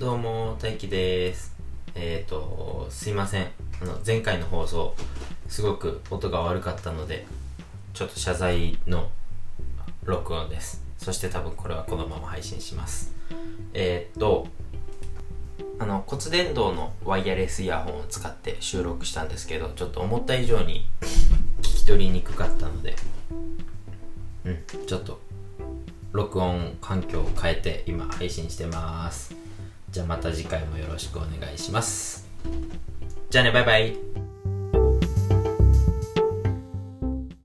どうも大輝です。えっ、ー、とすいません。あの前回の放送すごく音が悪かったのでちょっと謝罪の録音です。そして多分これはこのまま配信します。えっ、ー、とあの骨伝導のワイヤレスイヤホンを使って収録したんですけどちょっと思った以上に聞き取りにくかったのでうんちょっと録音環境を変えて今配信してますじゃあまた次回もよろしくお願いします。じゃあね、バイバイ。